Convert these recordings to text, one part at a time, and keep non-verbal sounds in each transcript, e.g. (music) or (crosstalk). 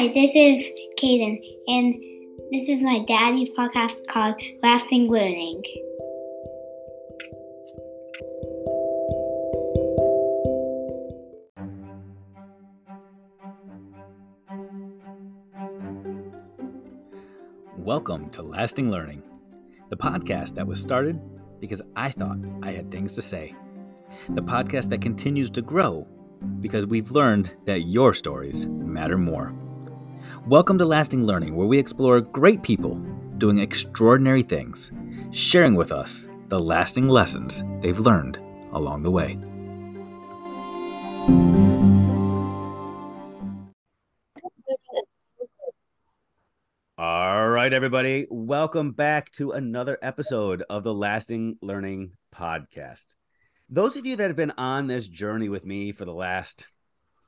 Hi, this is Caden, and this is my daddy's podcast called Lasting Learning. Welcome to Lasting Learning, the podcast that was started because I thought I had things to say. The podcast that continues to grow because we've learned that your stories matter more. Welcome to Lasting Learning, where we explore great people doing extraordinary things, sharing with us the lasting lessons they've learned along the way. All right, everybody, welcome back to another episode of the Lasting Learning Podcast. Those of you that have been on this journey with me for the last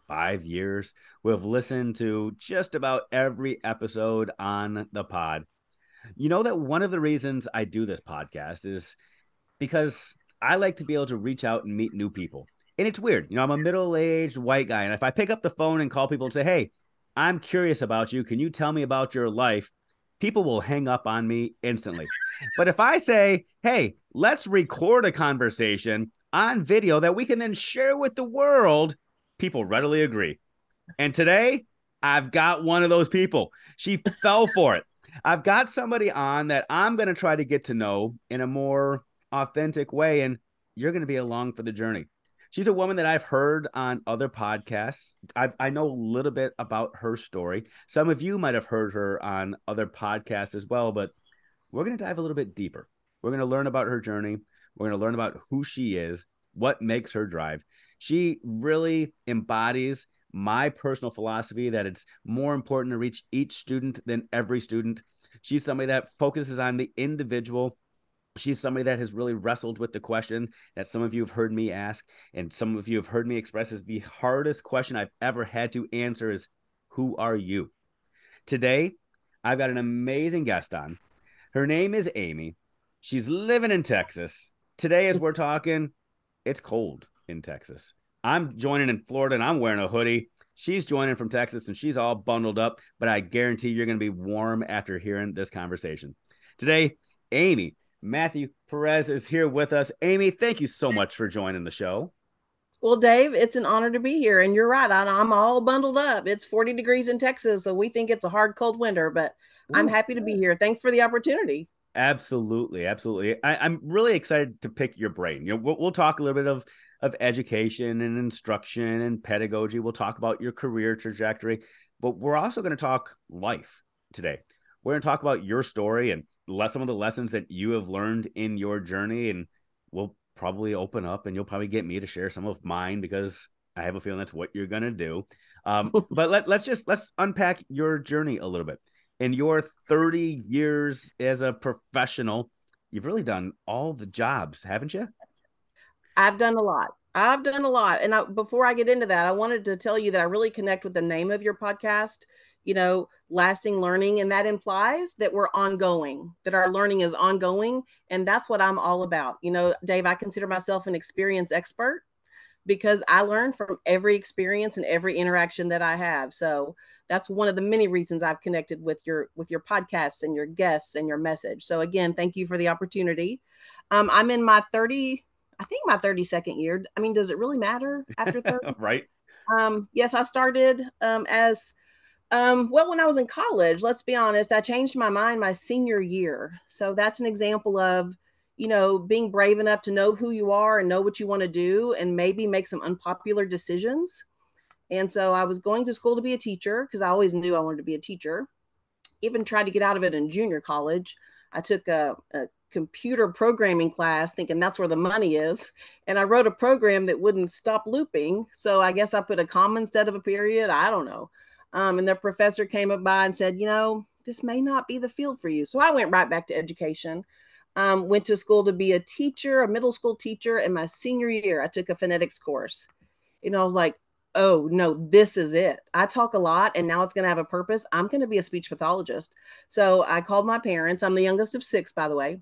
five years. We've listened to just about every episode on the pod. You know that one of the reasons I do this podcast is because I like to be able to reach out and meet new people. And it's weird. You know, I'm a middle aged white guy. And if I pick up the phone and call people and say, hey, I'm curious about you. Can you tell me about your life? People will hang up on me instantly. but if I say, hey, let's record a conversation on video that we can then share with the world, people readily agree. And today, I've got one of those people. She fell for it. I've got somebody on that I'm going to try to get to know in a more authentic way, and you're going to be along for the journey. She's a woman that I've heard on other podcasts. I, I know a little bit about her story. Some of you might have heard her on other podcasts as well, but we're going to dive a little bit deeper. We're going to learn about her journey. We're going to learn about who she is, what makes her drive, she really embodies my personal philosophy that it's more important to reach each student than every student. She's somebody that focuses on the individual. She's somebody that has really wrestled with the question that some of you have heard me ask, and some of you have heard me express as the hardest question I've ever had to answer is Who are you? Today, I've got an amazing guest on. Her name is Amy. She's living in Texas. Today, as we're talking, it's cold in Texas. I'm joining in Florida and I'm wearing a hoodie. She's joining from Texas and she's all bundled up, but I guarantee you're going to be warm after hearing this conversation. Today, Amy Matthew Perez is here with us. Amy, thank you so much for joining the show. Well, Dave, it's an honor to be here. And you're right. I'm all bundled up. It's 40 degrees in Texas. So we think it's a hard, cold winter, but Ooh. I'm happy to be here. Thanks for the opportunity. Absolutely. Absolutely. I, am really excited to pick your brain. You know, we'll, we'll talk a little bit of of education and instruction and pedagogy. We'll talk about your career trajectory, but we're also going to talk life today. We're going to talk about your story and some of the lessons that you have learned in your journey. And we'll probably open up and you'll probably get me to share some of mine because I have a feeling that's what you're going to do. Um, (laughs) but let, let's just let's unpack your journey a little bit. In your 30 years as a professional, you've really done all the jobs, haven't you? I've done a lot. I've done a lot. And I, before I get into that, I wanted to tell you that I really connect with the name of your podcast, you know, lasting learning. And that implies that we're ongoing, that our learning is ongoing. And that's what I'm all about. You know, Dave, I consider myself an experience expert because I learn from every experience and every interaction that I have. So that's one of the many reasons I've connected with your with your podcasts and your guests and your message. So again, thank you for the opportunity. Um, I'm in my 30 I think my 32nd year. I mean, does it really matter after (laughs) 30? right. Um, yes, I started um, as um, well when I was in college. Let's be honest, I changed my mind my senior year. So that's an example of, you know, being brave enough to know who you are and know what you want to do and maybe make some unpopular decisions. And so I was going to school to be a teacher because I always knew I wanted to be a teacher. Even tried to get out of it in junior college. I took a, a computer programming class thinking that's where the money is. And I wrote a program that wouldn't stop looping. So I guess I put a comma instead of a period. I don't know. Um, and the professor came up by and said, you know, this may not be the field for you. So I went right back to education. Um, went to school to be a teacher, a middle school teacher. In my senior year, I took a phonetics course. You know, I was like, oh no this is it i talk a lot and now it's going to have a purpose i'm going to be a speech pathologist so i called my parents i'm the youngest of six by the way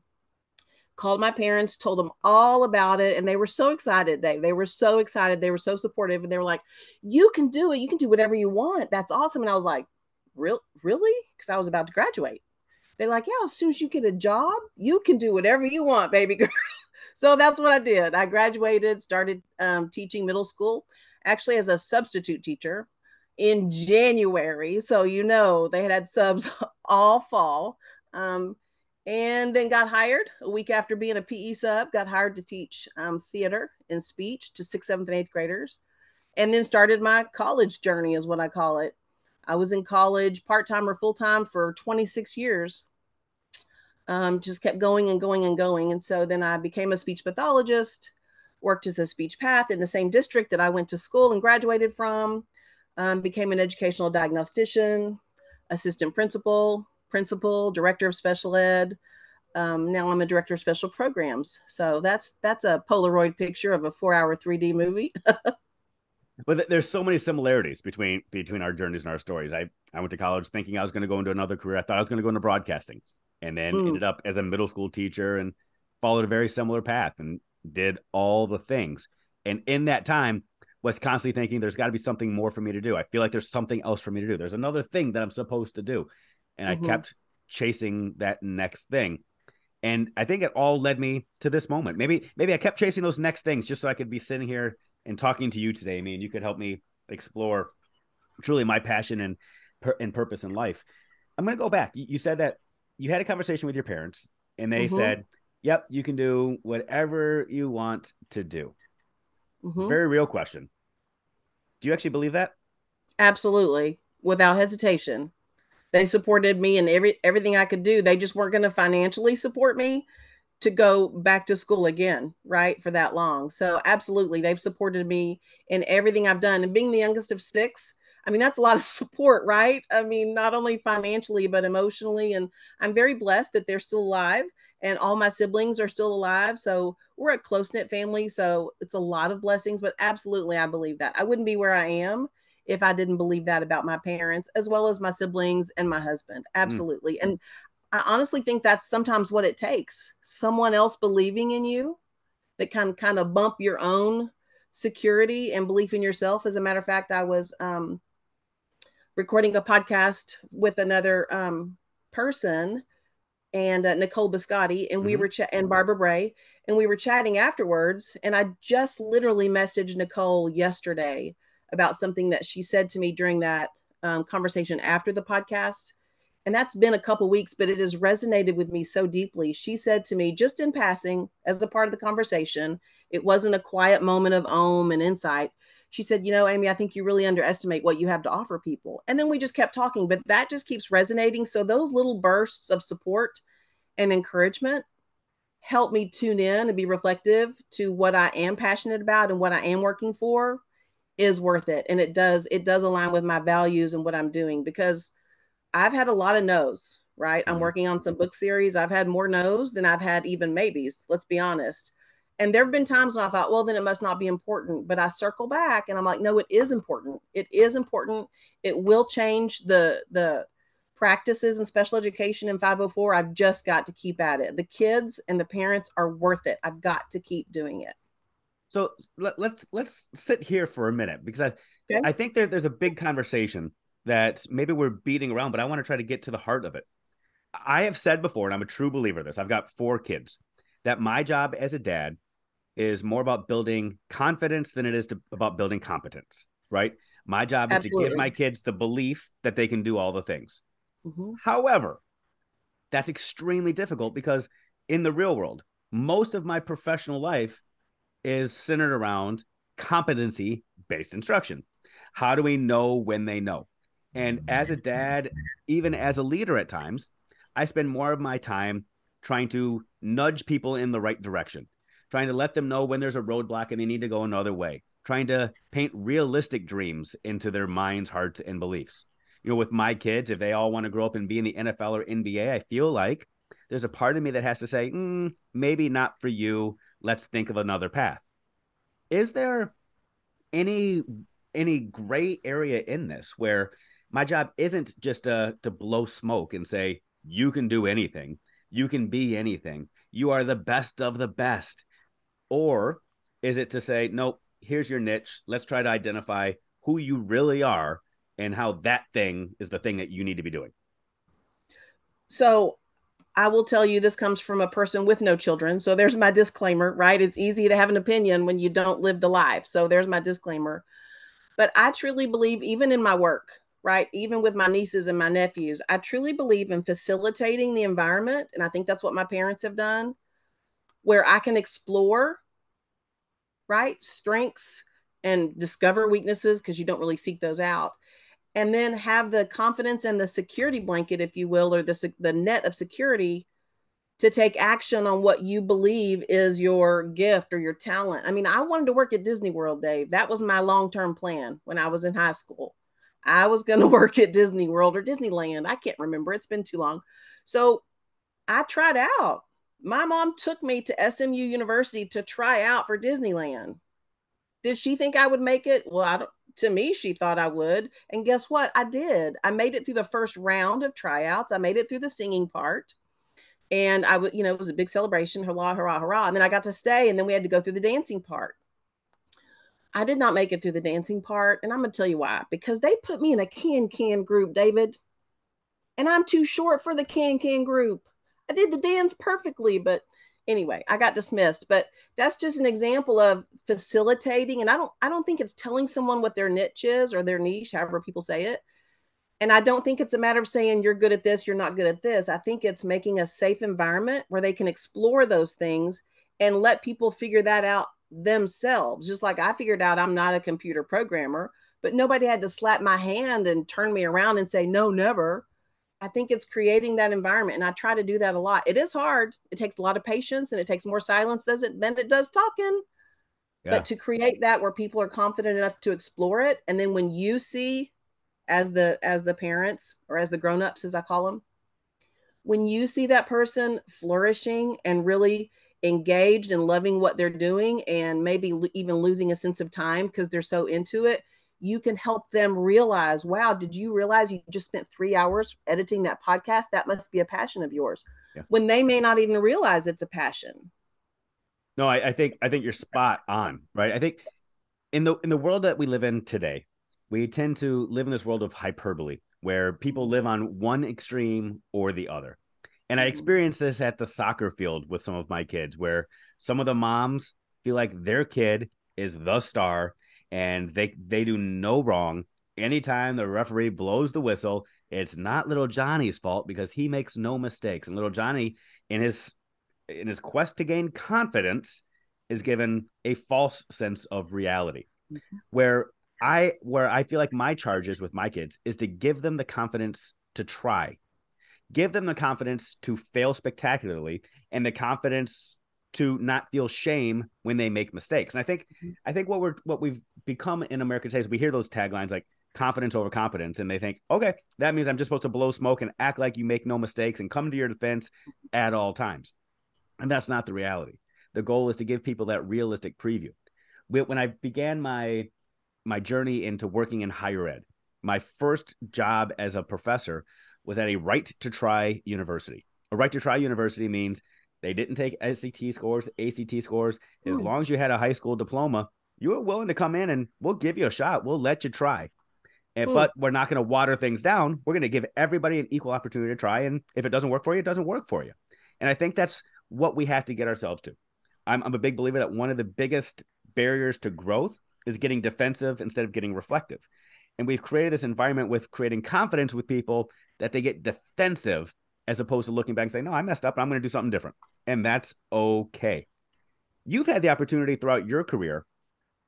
called my parents, told them all about it, and they were so excited. They they were so excited. They were so supportive, and they were like, "You can do it. You can do whatever you want. That's awesome." And I was like, real really? Because I was about to graduate. They're like, yeah, as soon as you get a job, you can do whatever you want, baby girl. (laughs) so that's what I did. I graduated, started um, teaching middle school, actually as a substitute teacher in January. So you know they had subs (laughs) all fall. Um, and then got hired a week after being a PE sub, got hired to teach um, theater and speech to sixth, seventh, and eighth graders. And then started my college journey, is what I call it. I was in college part time or full time for 26 years. Um, just kept going and going and going. And so then I became a speech pathologist, worked as a speech path in the same district that I went to school and graduated from, um, became an educational diagnostician, assistant principal, principal, director of special ed. Um, now I'm a director of special programs. So that's that's a Polaroid picture of a four-hour 3D movie. (laughs) but there's so many similarities between between our journeys and our stories. I I went to college thinking I was going to go into another career. I thought I was going to go into broadcasting, and then mm. ended up as a middle school teacher and followed a very similar path and did all the things. And in that time, was constantly thinking there's got to be something more for me to do. I feel like there's something else for me to do. There's another thing that I'm supposed to do. And mm-hmm. I kept chasing that next thing. And I think it all led me to this moment. Maybe maybe I kept chasing those next things just so I could be sitting here and talking to you today, I mean, you could help me explore truly my passion and and purpose in life. I'm going to go back. You said that you had a conversation with your parents and they mm-hmm. said, "Yep, you can do whatever you want to do." Mm-hmm. Very real question. Do you actually believe that? Absolutely, without hesitation. They supported me in every everything I could do. They just weren't going to financially support me to go back to school again, right? For that long. So absolutely, they've supported me in everything I've done. And being the youngest of six, I mean, that's a lot of (laughs) support, right? I mean, not only financially, but emotionally. And I'm very blessed that they're still alive and all my siblings are still alive. So we're a close knit family. So it's a lot of blessings, but absolutely, I believe that. I wouldn't be where I am if I didn't believe that about my parents, as well as my siblings and my husband. Mm. Absolutely. Mm. And I honestly think that's sometimes what it takes someone else believing in you that can kind of bump your own security and belief in yourself. As a matter of fact, I was um, recording a podcast with another um, person and uh, Nicole Biscotti, and mm-hmm. we were ch- and Barbara Bray, and we were chatting afterwards. And I just literally messaged Nicole yesterday about something that she said to me during that um, conversation after the podcast. And that's been a couple weeks, but it has resonated with me so deeply. She said to me, just in passing, as a part of the conversation, it wasn't a quiet moment of om and insight. She said, You know, Amy, I think you really underestimate what you have to offer people. And then we just kept talking, but that just keeps resonating. So those little bursts of support and encouragement help me tune in and be reflective to what I am passionate about and what I am working for is worth it. And it does it does align with my values and what i'm doing because i've had a lot of no's right? I'm mm-hmm. working on some book series. I've had more no's than i've had even maybes let's be honest. And there have been times when i thought well then it must not be important. But i circle back and i'm like no it is important. It is important. It will change the the practices in special education in 504 i've just got to keep at it. The kids and the parents are worth it. I've got to keep doing it so let, us let's, let's sit here for a minute because I okay. I think there, there's a big conversation that maybe we're beating around, but I want to try to get to the heart of it. I have said before, and I'm a true believer of this. I've got four kids. That my job as a dad is more about building confidence than it is to, about building competence. Right. My job Absolutely. is to give my kids the belief that they can do all the things. Mm-hmm. However, that's extremely difficult because in the real world, most of my professional life is centered around competency based instruction. How do we know when they know? And as a dad, even as a leader at times, I spend more of my time trying to nudge people in the right direction, trying to let them know when there's a roadblock and they need to go another way, trying to paint realistic dreams into their minds, hearts, and beliefs. You know, with my kids, if they all want to grow up and be in the NFL or NBA, I feel like there's a part of me that has to say, mm, maybe not for you let's think of another path. Is there any any gray area in this where my job isn't just to to blow smoke and say you can do anything, you can be anything, you are the best of the best, or is it to say nope, here's your niche, let's try to identify who you really are and how that thing is the thing that you need to be doing. So I will tell you this comes from a person with no children. So there's my disclaimer, right? It's easy to have an opinion when you don't live the life. So there's my disclaimer. But I truly believe, even in my work, right? Even with my nieces and my nephews, I truly believe in facilitating the environment. And I think that's what my parents have done, where I can explore, right? Strengths and discover weaknesses because you don't really seek those out and then have the confidence and the security blanket, if you will, or the, the net of security to take action on what you believe is your gift or your talent. I mean, I wanted to work at Disney World, Dave. That was my long term plan when I was in high school. I was going (laughs) to work at Disney World or Disneyland. I can't remember. It's been too long. So I tried out. My mom took me to SMU University to try out for Disneyland. Did she think I would make it? Well, I don't to me, she thought I would. And guess what? I did. I made it through the first round of tryouts. I made it through the singing part. And I would, you know, it was a big celebration, hurrah, hurrah, hurrah. And then I got to stay, and then we had to go through the dancing part. I did not make it through the dancing part. And I'm going to tell you why. Because they put me in a can can group, David. And I'm too short for the can can group. I did the dance perfectly, but anyway, I got dismissed, but that's just an example of facilitating. And I don't, I don't think it's telling someone what their niche is or their niche, however people say it. And I don't think it's a matter of saying you're good at this, you're not good at this. I think it's making a safe environment where they can explore those things and let people figure that out themselves. Just like I figured out I'm not a computer programmer, but nobody had to slap my hand and turn me around and say, no, never. I think it's creating that environment. And I try to do that a lot. It is hard. It takes a lot of patience and it takes more silence does it than it does talking. Yeah. But to create that where people are confident enough to explore it. And then when you see as the as the parents or as the grown-ups, as I call them, when you see that person flourishing and really engaged and loving what they're doing and maybe even losing a sense of time because they're so into it you can help them realize, wow, did you realize you just spent three hours editing that podcast? That must be a passion of yours. Yeah. When they may not even realize it's a passion. No, I, I think I think you're spot on, right? I think in the in the world that we live in today, we tend to live in this world of hyperbole where people live on one extreme or the other. And I mm-hmm. experienced this at the soccer field with some of my kids, where some of the moms feel like their kid is the star and they they do no wrong. Anytime the referee blows the whistle, it's not little Johnny's fault because he makes no mistakes. And little Johnny, in his in his quest to gain confidence, is given a false sense of reality. Mm-hmm. Where I where I feel like my charges with my kids is to give them the confidence to try. Give them the confidence to fail spectacularly and the confidence to not feel shame when they make mistakes. And I think mm-hmm. I think what we're what we've become in America today is we hear those taglines like confidence over competence and they think, okay, that means I'm just supposed to blow smoke and act like you make no mistakes and come to your defense at all times. And that's not the reality. The goal is to give people that realistic preview. When I began my my journey into working in higher ed, my first job as a professor was at a right to try university. A right to try university means they didn't take SAT scores, ACT scores. As hmm. long as you had a high school diploma, you were willing to come in and we'll give you a shot. We'll let you try. And, hmm. But we're not going to water things down. We're going to give everybody an equal opportunity to try. And if it doesn't work for you, it doesn't work for you. And I think that's what we have to get ourselves to. I'm, I'm a big believer that one of the biggest barriers to growth is getting defensive instead of getting reflective. And we've created this environment with creating confidence with people that they get defensive as opposed to looking back and saying, no, I messed up. But I'm going to do something different. And that's okay. You've had the opportunity throughout your career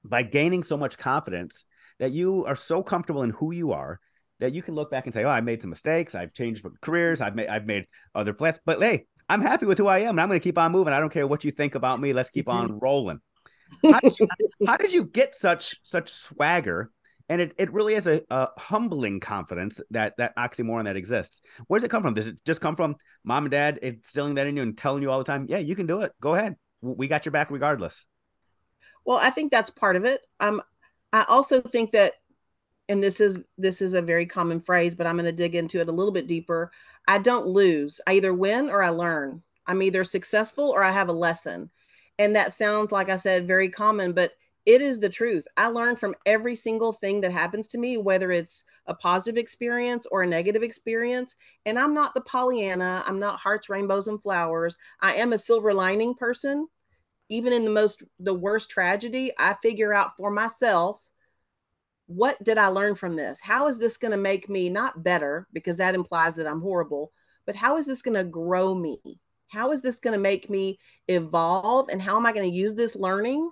by gaining so much confidence that you are so comfortable in who you are that you can look back and say, oh, I made some mistakes. I've changed careers. I've made, I've made other plans, but hey, I'm happy with who I am and I'm going to keep on moving. I don't care what you think about me. Let's keep mm-hmm. on rolling. How did you, (laughs) how did you get such, such swagger and it, it really is a, a, humbling confidence that that oxymoron that exists. Where does it come from? Does it just come from mom and dad instilling that in you and telling you all the time yeah you can do it. Go ahead. We got your back regardless. Well i think that's part of it. Um i also think that and this is this is a very common phrase but i'm going to dig into it a little bit deeper. I don't lose. I either win or i learn. I'm either successful or i have a lesson. And that sounds like i said very common but it is the truth. I learn from every single thing that happens to me, whether it's a positive experience or a negative experience. And I'm not the Pollyanna. I'm not hearts, rainbows, and flowers. I am a silver lining person. Even in the most, the worst tragedy, I figure out for myself what did I learn from this? How is this going to make me not better, because that implies that I'm horrible, but how is this going to grow me? How is this going to make me evolve? And how am I going to use this learning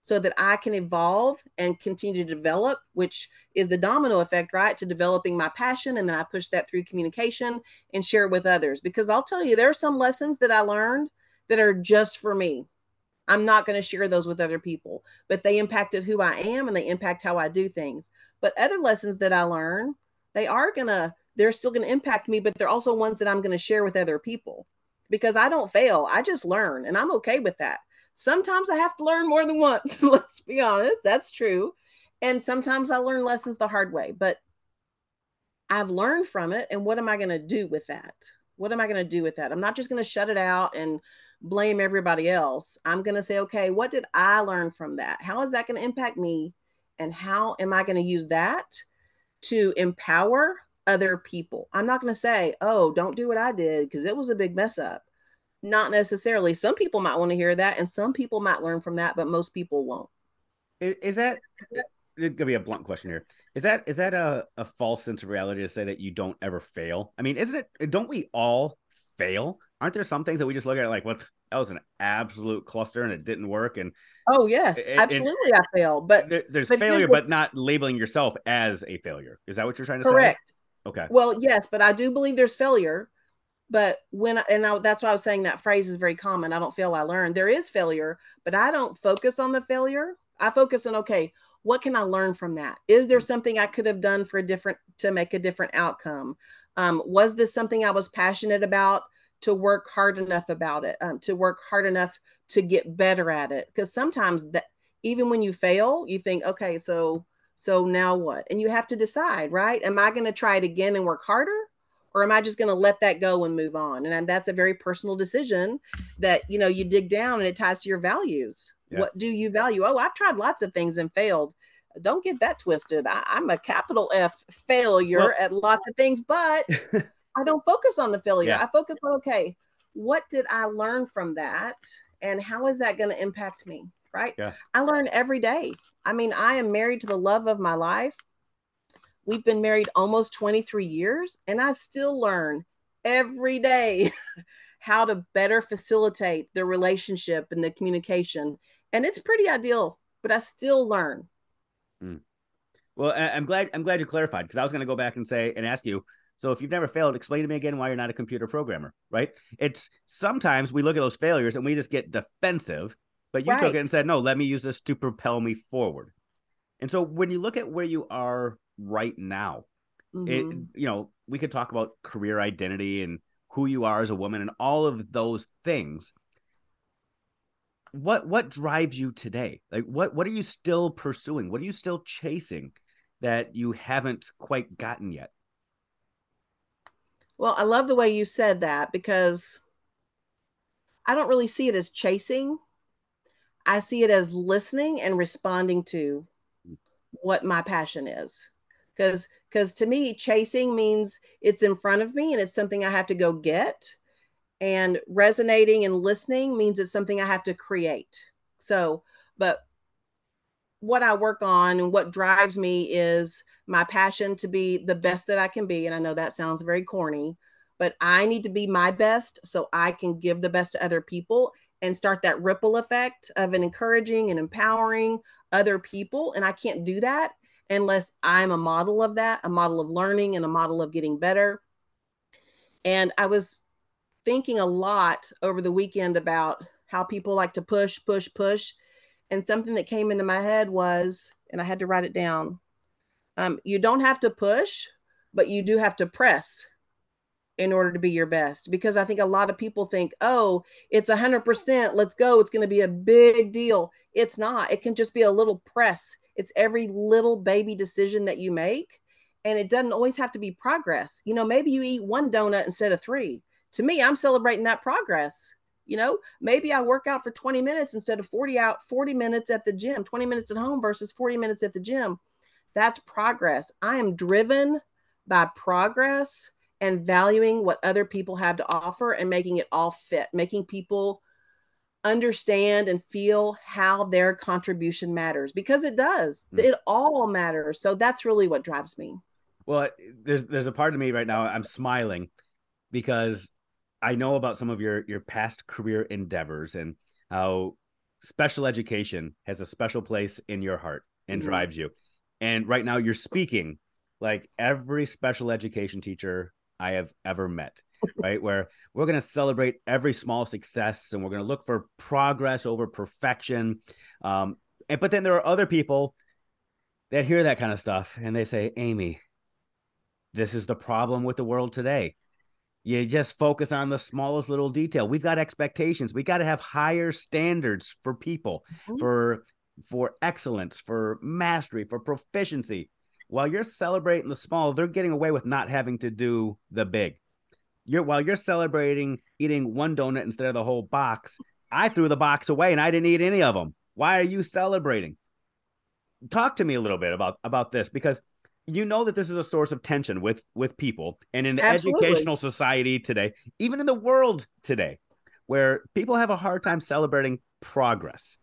so that I can evolve and continue to develop, which is the domino effect, right? To developing my passion. And then I push that through communication and share it with others. Because I'll tell you, there are some lessons that I learned that are just for me. I'm not going to share those with other people, but they impacted who I am and they impact how I do things. But other lessons that I learn, they are going to, they're still going to impact me, but they're also ones that I'm going to share with other people because I don't fail. I just learn and I'm okay with that. Sometimes I have to learn more than once. (laughs) Let's be honest. That's true. And sometimes I learn lessons the hard way, but I've learned from it. And what am I going to do with that? What am I going to do with that? I'm not just going to shut it out and blame everybody else. I'm going to say, okay, what did I learn from that? How is that going to impact me? And how am I going to use that to empower other people? I'm not going to say, oh, don't do what I did because it was a big mess up not necessarily. Some people might want to hear that, and some people might learn from that, but most people won't. Is, is that it gonna be a blunt question here? Is that is that a, a false sense of reality to say that you don't ever fail? I mean, isn't it? Don't we all fail? Aren't there some things that we just look at like what that was an absolute cluster and it didn't work? And oh yes, it, absolutely, I failed. But there, there's but failure, but not labeling yourself as a failure. Is that what you're trying to correct. say? Correct. Okay. Well, yes, but I do believe there's failure but when and I, that's why I was saying that phrase is very common. I don't feel I learned. There is failure, but I don't focus on the failure. I focus on okay, what can I learn from that? Is there something I could have done for a different to make a different outcome? Um, was this something I was passionate about to work hard enough about it, um, to work hard enough to get better at it? Because sometimes that even when you fail, you think, okay, so so now what? And you have to decide, right? Am I going to try it again and work harder? Or am i just going to let that go and move on? And that's a very personal decision that you know you dig down and it ties to your values. Yeah. what do you value? Oh i've tried lots of things and failed. Don't get that twisted. I, am a capital f failure well, at lots of things but (laughs) i don't focus on the failure. Yeah. i focus on okay what did i learn from that and how is that going to impact me right? Yeah. i learn every day. I mean i am married to the love of my life We've been married almost 23 years, and I still learn every day (laughs) how to better facilitate the relationship and the communication. And it's pretty ideal, but I still learn. Mm. Well, I'm glad I'm glad you clarified because I was going to go back and say and ask you. So if you've never failed, explain to me again why you're not a computer programmer, right? It's sometimes we look at those failures and we just get defensive, but you right. took it and said, "No, let me use this to propel me forward." And so when you look at where you are right now. Mm-hmm. It, you know, we could talk about career identity and who you are as a woman and all of those things. What what drives you today? Like what what are you still pursuing? What are you still chasing that you haven't quite gotten yet? Well, I love the way you said that because I don't really see it as chasing. I see it as listening and responding to what my passion is because because to me chasing means it's in front of me and it's something i have to go get. And resonating and listening means it's something i have to create. So but what i work on and what drives me is my passion to be the best that i can be and i know that sounds very corny but i need to be my best so i can give the best to other people and start that ripple effect of an encouraging and empowering other people and i can't do that unless I'm a model of that, a model of learning and a model of getting better. And I was thinking a lot over the weekend about how people like to push, push, push. And something that came into my head was, and I had to write it down um, you don't have to push, but you do have to press in order to be your best. Because I think a lot of people think, oh, it's 100%, let's go, it's going to be a big deal. It's not, it can just be a little press it's every little baby decision that you make. And it doesn't always have to be progress. You know, maybe you eat one donut instead of three. To me, I'm celebrating that progress. You know, maybe I work out for 20 minutes instead of 40 out 40 minutes at the gym, 20 minutes at home versus 40 minutes at the gym. That's progress. I am driven by progress and valuing what other people have to offer and making it all fit, making people understand and feel how their contribution matters because it does. Mm. It all matters. So that's really what drives me. Well, there's there's a part of me right now I'm smiling because I know about some of your your past career endeavors and how special education has a special place in your heart and mm-hmm. drives you. And right now you're speaking like every special education teacher I have ever met, right? Where we're going to celebrate every small success and we're going to look for progress over perfection. Um, and but then there are other people that hear that kind of stuff and they say, Amy, this is the problem with the world today. You just focus on the smallest little detail. We've got expectations. We got to have higher standards for people, mm-hmm. for for excellence, for mastery, for proficiency. While you're celebrating the small, they're getting away with not having to do the big. You're while you're celebrating eating one donut instead of the whole box, I threw the box away and I didn't eat any of them. Why are you celebrating? Talk to me a little bit about about this because you know that this is a source of tension with with people and in the Absolutely. educational society today, even in the world today, where people have a hard time celebrating progress.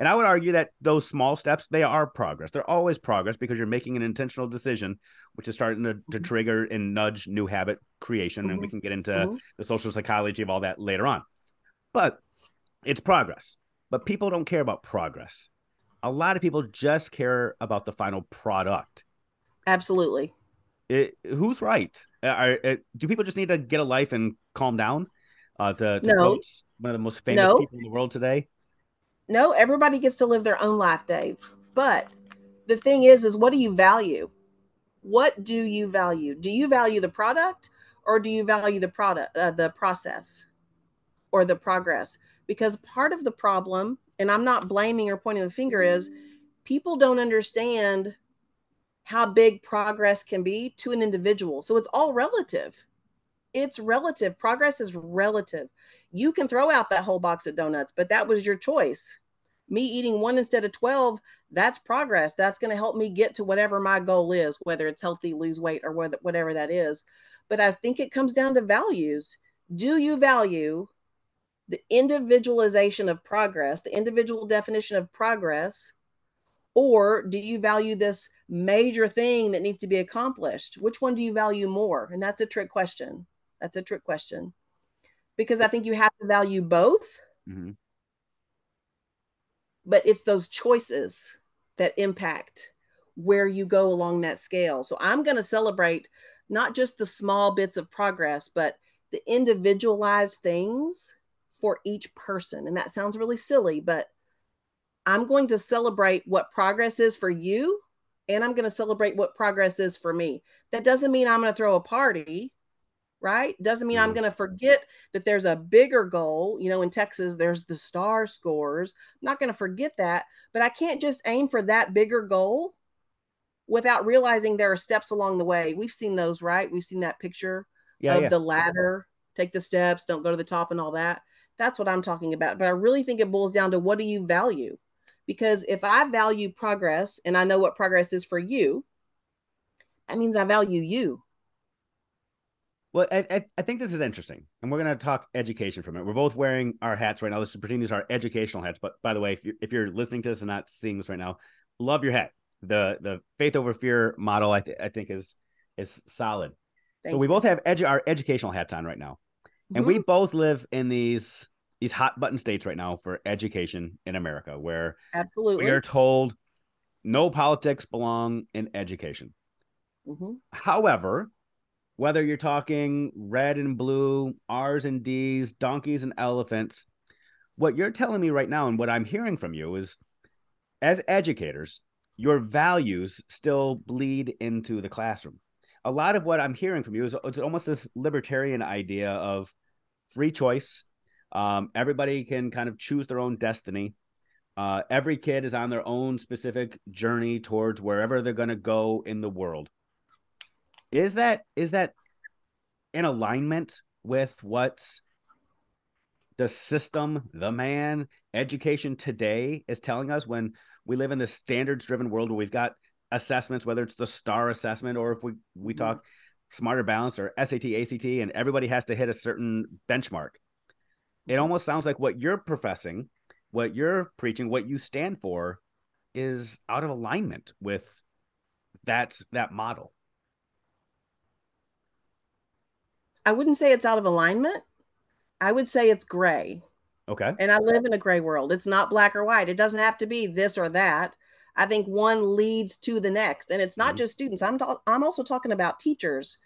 And I would argue that those small steps, they are progress. They're always progress because you're making an intentional decision, which is starting to, to mm-hmm. trigger and nudge new habit creation. Mm-hmm. And we mm-hmm. can get into mm-hmm. the social psychology of all that later on. But it's progress. But people don't care about progress. A lot of people just care about the final product. Absolutely. It, who's right? Are, are, do people just need to get a life and calm down? Uh, to, to no. quote one of the most famous no. people in the world today. No, everybody gets to live their own life, Dave. But the thing is, is what do you value? What do you value? Do you value the product or do you value the product, uh, the process, or the progress? Because part of the problem, and I'm not blaming or pointing the finger, is people don't understand how big progress can be to an individual. So it's all relative. It's relative. Progress is relative. You can throw out that whole box of donuts, but that was your choice. Me eating one instead of 12, that's progress. That's going to help me get to whatever my goal is, whether it's healthy, lose weight, or whatever that is. But I think it comes down to values. Do you value the individualization of progress, the individual definition of progress? Or do you value this major thing that needs to be accomplished? Which one do you value more? And that's a trick question. That's a trick question. Because I think you have to value both. Mm-hmm. But it's those choices that impact where you go along that scale. So I'm going to celebrate not just the small bits of progress, but the individualized things for each person. And that sounds really silly, but I'm going to celebrate what progress is for you, and I'm going to celebrate what progress is for me. That doesn't mean I'm going to throw a party, right? Doesn't mean. I'm mm-hmm. going to forget that there's a bigger goal. You know, in Texas, there's the STAAR scores. I'm not going to forget that, but I can't just aim for that bigger goal without realizing there are steps along the way. We've seen those, right? We've seen that picture yeah, of yeah. the ladder, take the steps, don't go to the top and all that. That's what I'm talking about. But I really think it boils down to what do you value? Because if I value progress and I know what progress is for you, that means I value you. Well, I, I think this is interesting, and we're going to talk education from it. We're both wearing our hats right now. Let's pretend these are educational hats. But by the way, if you're, if you're listening to this and not seeing this right now, love your hat. The the faith over fear model, I, th- I think, is is solid. Thank so we both have edu- our educational hats on right now, and mm-hmm. we both live in these these hot button states right now for education in America, where absolutely we are told no politics belong in education. Mm-hmm. However, whether you're talking red and blue, R's and D's, donkeys and elephants, what you're telling me right now and what I'm hearing from you is as educators, your values still bleed into the classroom. A lot of what I'm hearing from you is it's almost this libertarian idea of free choice um, everybody can kind of choose their own destiny. Uh, every kid is on their own specific journey towards wherever they're going to go in the world. Is that is that in alignment with what the system, the man, education today is telling us when we live in this standards driven world where we've got assessments, whether it's the STAR assessment or if we, we mm-hmm. talk smarter balance or SAT, ACT, and everybody has to hit a certain benchmark. It mm-hmm. almost sounds like what you're professing, what you're preaching, what you stand for is out of alignment with that that model. I wouldn't say it's out of alignment. I would say it's gray. Okay. And I live in a gray world. It's not black or white. It doesn't have to be this or that. I think one leads to the next. And it's not mm-hmm. just students. I'm ta- I'm also talking about teachers,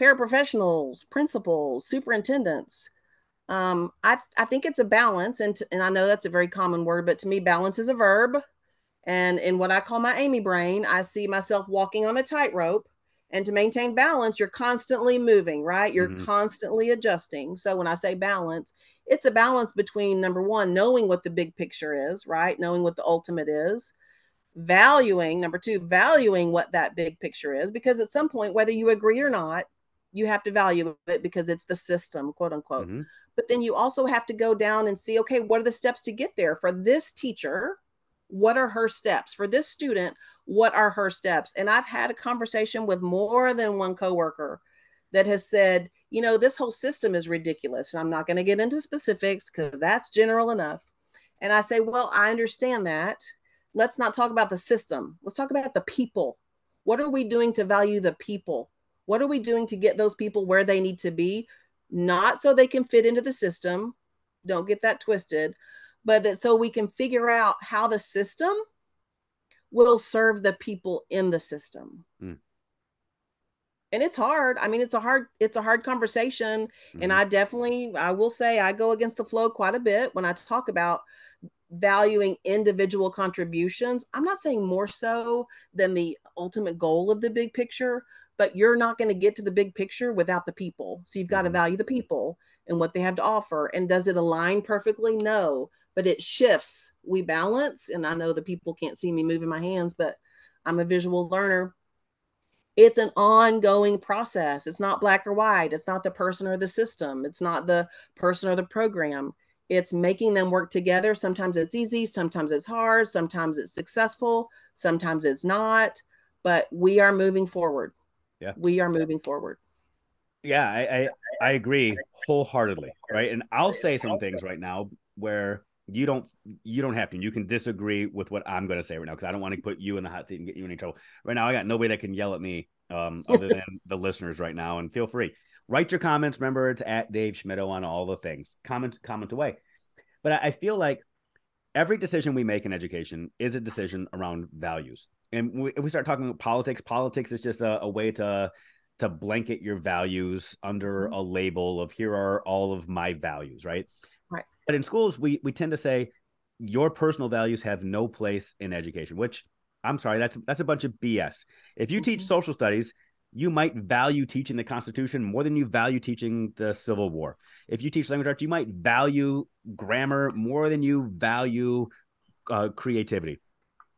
paraprofessionals, principals, superintendents. Um, I, I think it's a balance. And, t- and I know that's a very common word, but to me, balance is a verb. And in what I call my Amy brain, I see myself walking on a tightrope and to maintain balance, you're constantly moving, right? You're mm-hmm. constantly adjusting. So when I say balance, it's a balance between number one, knowing what the big picture is, right? Knowing what the ultimate is, valuing, number two, valuing what that big picture is, because at some point, whether you agree or not, you have to value it because it's the system, quote unquote. Mm-hmm. But then you also have to go down and see, okay, what are the steps to get there for this teacher? What are her steps for this student? What are her steps? And i've had a conversation with more than one coworker that has said you know this whole system is ridiculous and i'm not going to get into specifics because that's general enough. And i say well i understand that. Let's not talk about the system. Let's talk about the people. What are we doing to value the people? What are we doing to get those people where they need to be? Not so they can fit into the system. Don't get that twisted. But that so we can figure out how the system will serve the people in the system. Mm. And it's hard. I mean, it's a hard, it's a hard conversation. Mm-hmm. And I definitely, I will say, I go against the flow quite a bit when I talk about valuing individual contributions. I'm not saying more so than the ultimate goal of the big picture, but you're not going to get to the big picture without the people. So you've got to mm-hmm. value the people and what they have to offer. And does it align perfectly? No but it shifts. We balance, and I know the people can't see me moving my hands, but I'm a visual learner. It's an ongoing process. It's not black or white. It's not the person or the system. It's not the person or the program. It's making them work together. Sometimes it's easy, sometimes it's hard, sometimes it's successful, sometimes it's not, but we are moving forward. Yeah. We are moving forward. Yeah, I, I, I agree wholeheartedly. Right. And I'll say some things right now where you don't you don't have to. You can disagree with what I'm going to say right now because I don't want to put you in the hot seat and get you in any trouble. Right now, I got nobody that can yell at me um, (laughs) other than the listeners right now. And feel free write your comments. Remember, it's at Dave Schmittou on all the things. Comment comment away. But I, I feel like every decision we make in education is a decision around values. And we, if we start talking about politics, politics is just a, a way to to blanket your values under mm-hmm. a label of here are all of my values, right? Right. But in schools, we we tend to say your personal values have no place in education, which I'm sorry, that's that's a bunch of BS. If you mm-hmm. teach social studies, you might value teaching the Constitution more than you value teaching the Civil War. If you teach language arts, you might value grammar more than you value uh, creativity.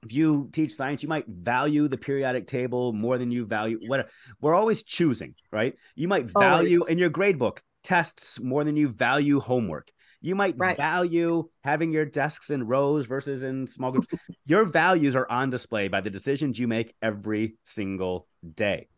If you teach science, you might value the periodic table more than you value what we're always choosing, right? You might value always. in your grade book tests more than you value homework. You might right. value having your desks in rows versus in small groups. (laughs) your values are on display by the decisions you make every single day.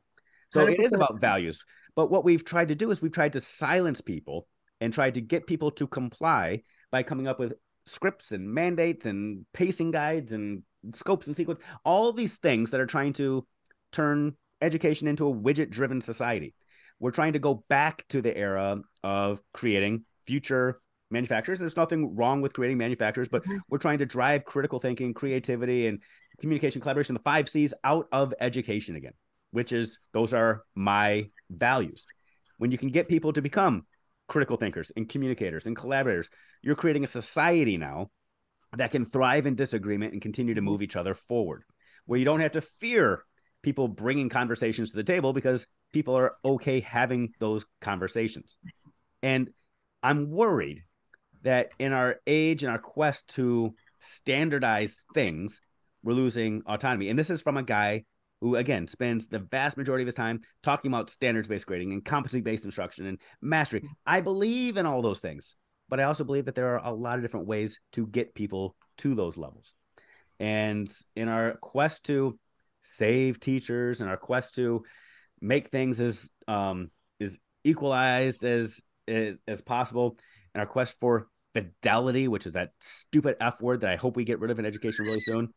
So 100%. it is about values. But what we've tried to do is we've tried to silence people and tried to get people to comply by coming up with scripts and mandates and pacing guides and scopes and sequence, all these things that are trying to turn education into a widget driven society. We're trying to go back to the era of creating future manufacturers. There's nothing wrong with creating manufacturers, but mm-hmm. we're trying to drive critical thinking, creativity, and communication, collaboration, the five C's out of education again, which is those are my values. When you can get people to become critical thinkers and communicators and collaborators, you're creating a society now that can thrive in disagreement and continue to move each other forward, where you don't have to fear people bringing conversations to the table because people are okay having those conversations. And I'm worried that in our age and our quest to standardize things, we're losing autonomy. And this is from a guy who, again, spends the vast majority of his time talking about standards based grading and competency based instruction and mastery. I believe in all those things. but I also believe that there are a lot of different ways to get people to those levels. And in our quest to save teachers and our quest to make things as um, as equalized as, as as possible, and our quest for fidelity, which is that stupid F word that I hope we get rid of in education really soon.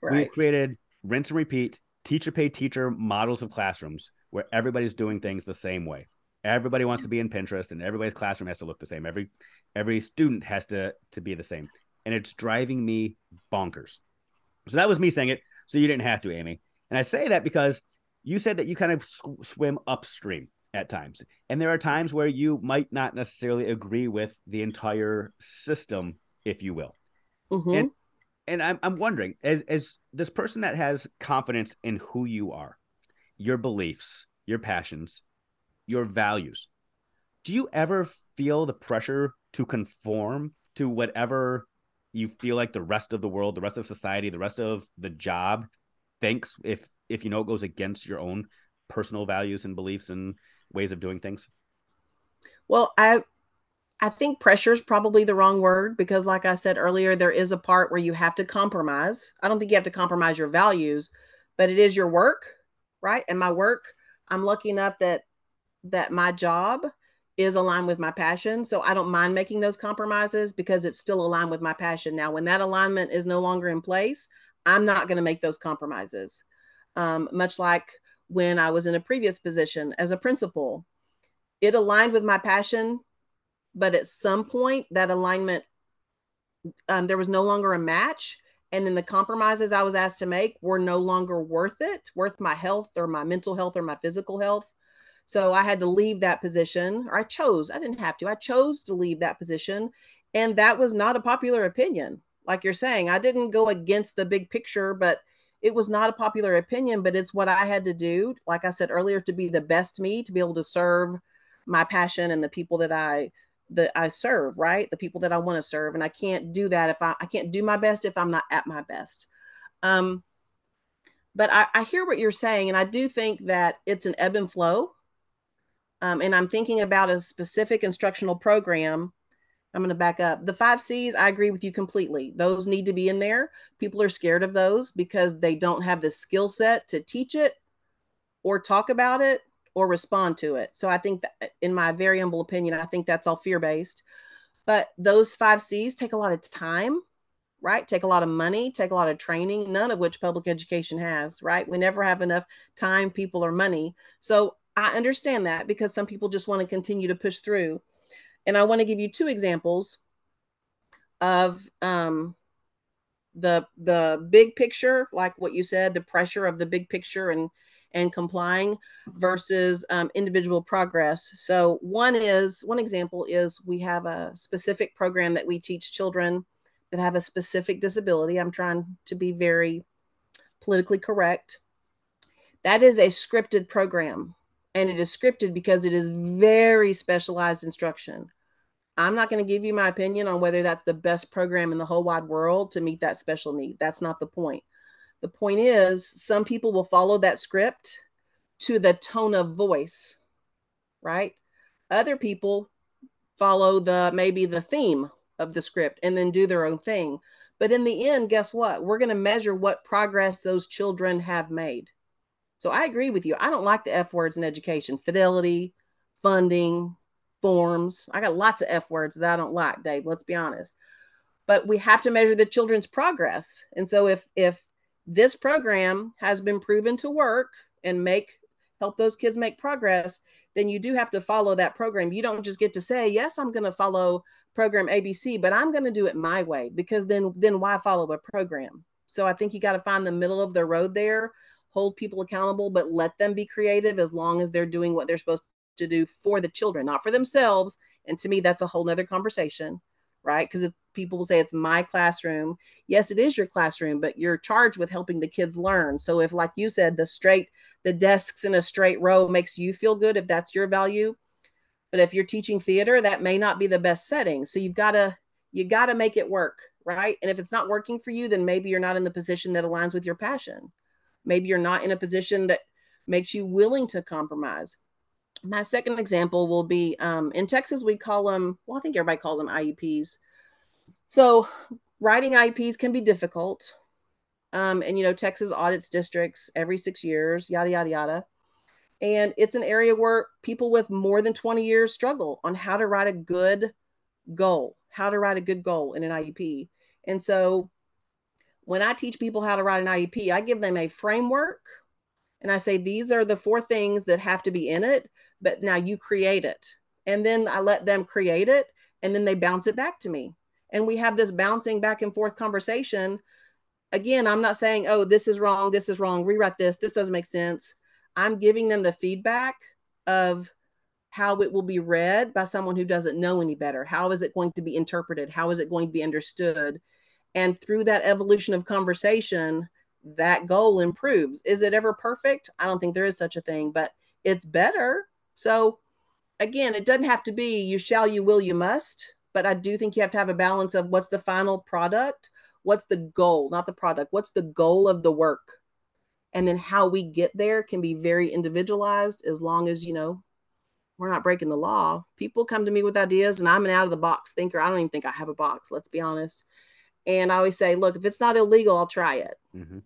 Right. We've created rinse and repeat teacher pay teacher models of classrooms where everybody's doing things the same way. Everybody wants to be in Pinterest and everybody's classroom has to look the same. Every every student has to to be the same. And it's driving me bonkers. So that was me saying it. So you didn't have to, Amy. And I say that because you said that you kind of sw- swim upstream at times. And there are times where you might not necessarily agree with the entire system, if you will. Mm-hmm. And and I'm I'm wondering, as as this person that has confidence in who you are, your beliefs, your passions, your values, do you ever feel the pressure to conform to whatever you feel like the rest of the world, the rest of society, the rest of the job thinks if if you know it goes against your own personal values and beliefs and ways of doing things? Well, I I think pressure is probably the wrong word because like I said earlier there is a part where you have to compromise. I don't think you have to compromise your values, but it is your work, right? And my work, I'm lucky enough that that my job is aligned with my passion. So I don't mind making those compromises because it's still aligned with my passion. Now, when that alignment is no longer in place, I'm not going to make those compromises. Um, much like when I was in a previous position as a principal, it aligned with my passion, but at some point that alignment, um, there was no longer a match. And then the compromises I was asked to make were no longer worth it, worth my health or my mental health or my physical health. So I had to leave that position, or I chose, I didn't have to, I chose to leave that position. And that was not a popular opinion like you're saying, I didn't go against the big picture, but it was not a popular opinion, but it's what I had to do. Like I said earlier, to be the best me, to be able to serve my passion and the people that I that I serve, right? The people that I want to serve. And I can't do that if I, I can't do my best if I'm not at my best. Um, but I, I hear what you're saying, and I do think that it's an ebb and flow. Um, and I'm thinking about a specific instructional program I'm going to back up. The five C's, I agree with you completely. Those need to be in there. People are scared of those because they don't have the skill set to teach it or talk about it or respond to it. So I think that, in my very humble opinion, I think that's all fear based. But those five C's take a lot of time, right? Take a lot of money, take a lot of training, none of which public education has, right? We never have enough time, people, or money. So I understand that because some people just want to continue to push through. And I want to give you two examples of um, the the big picture, like what you said, the pressure of the big picture and and complying versus um, individual progress. So one is one example is we have a specific program that we teach children that have a specific disability. I'm trying to be very politically correct. That is a scripted program and it is scripted because it is very specialized instruction. I'm not going to give you my opinion on whether that's the best program in the whole wide world to meet that special need. That's not the point. The point is, some people will follow that script to the tone of voice, right? Other people follow the maybe the theme of the script and then do their own thing. But in the end, guess what? We're going to measure what progress those children have made. So I agree with you. I don't like the F words in education fidelity, funding, forms. I got lots of F words that I don't like, Dave. Let's be honest. But we have to measure the children's progress. And so if if this program has been proven to work and make help those kids make progress, then you do have to follow that program. You don't just get to say, "Yes, I'm going to follow program ABC, but I'm going to do it my way." Because then then why follow a program? So I think you got to find the middle of the road there, hold people accountable, but let them be creative as long as they're doing what they're supposed to do for the children, not for themselves. And to me, that's a whole nother conversation, right? Because people will say it's my classroom. Yes, it is your classroom, but you're charged with helping the kids learn. So if, like you said, the straight, the desks in a straight row makes you feel good, if that's your value. But if you're teaching theater, that may not be the best setting. So you've got to, you got to make it work, right? And if it's not working for you, then maybe you're not in the position that aligns with your passion. Maybe you're not in a position that makes you willing to compromise my second example will be um, in Texas, we call them, well, I think everybody calls them IEPs. So writing IEPs can be difficult. Um, and, you know, Texas audits districts every six years, yada, yada, yada. And it's an area where people with more than 20 years struggle on how to write a good goal, how to write a good goal in an IEP. And so when I teach people how to write an IEP, I give them a framework and I say, these are the four things that have to be in it, but now you create it. And then I let them create it and then they bounce it back to me. And we have this bouncing back and forth conversation. Again, I'm not saying, oh, this is wrong, this is wrong, rewrite this, this doesn't make sense. I'm giving them the feedback of how it will be read by someone who doesn't know any better. How is it going to be interpreted? How is it going to be understood? And through that evolution of conversation, that goal improves. Is it ever perfect? I don't think there is such a thing, but it's better. So, again, it doesn't have to be you shall, you will, you must, but I do think you have to have a balance of what's the final product, what's the goal, not the product, what's the goal of the work. And then how we get there can be very individualized as long as, you know, we're not breaking the law. People come to me with ideas and I'm an out of the box thinker. I don't even think I have a box, let's be honest. And I always say, look, if it's not illegal, I'll try it. Mm-hmm.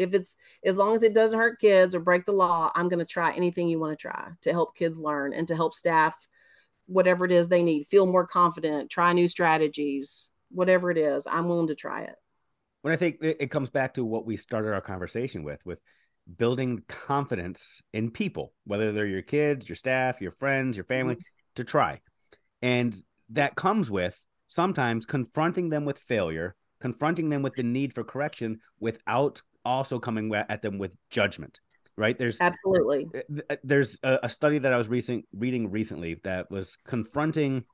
If it's as long as it doesn't hurt kids or break the law, I'm going to try anything you want to try to help kids learn and to help staff, whatever it is they need, feel more confident, try new strategies, whatever it is, I'm willing to try it. When I think it comes back to what we started our conversation with, with building confidence in people, whether they're your kids, your staff, your friends, your family, mm-hmm. to try. And that comes with sometimes confronting them with failure, confronting them with the need for correction without also coming at them with judgment right? There's absolutely. there's a, a, study that i was recent reading recently that was confronting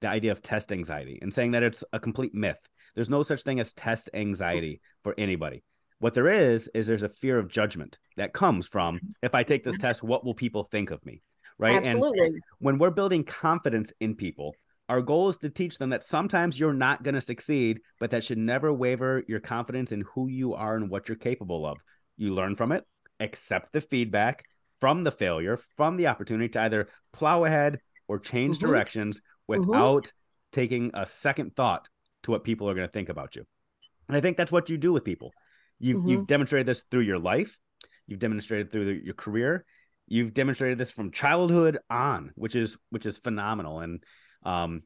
the idea of test anxiety and saying that it's a complete myth. There's no such thing as test anxiety for anybody. What there is is there's a fear of judgment that comes from if i take this test what will people think of me right? Absolutely. and when we're building confidence in people our goal is to teach them that sometimes you're not going to succeed, but that should never waver your confidence in who you are and what you're capable of. You learn from it, accept the feedback from the failure, from the opportunity to either plow ahead or change mm-hmm. directions mm-hmm. without mm-hmm. taking a second thought to what people are going to think about you. And I think that's what you do with people. You've, mm-hmm. you've demonstrated this through your life, you've demonstrated through the, your career, you've demonstrated this from childhood on, which is which is phenomenal. And um,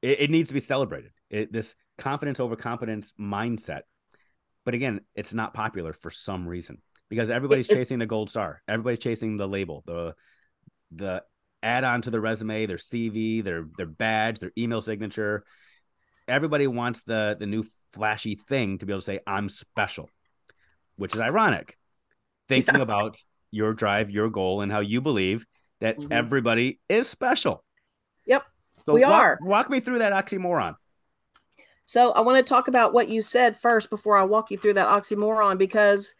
it, it needs to be celebrated. It, this confidence over competence mindset. But again, it's not popular for some reason because everybody's chasing the gold star. Everybody's chasing the label, the the add on to the resume, their CV, their their badge, their email signature. Everybody wants the the new flashy thing to be able to say I'm special, which is ironic. Thinking about your drive, your goal, and how you believe that mm-hmm. everybody is special. So we walk, are. Walk me through that oxymoron. So I want to talk about what you said first before I walk you through that oxymoron because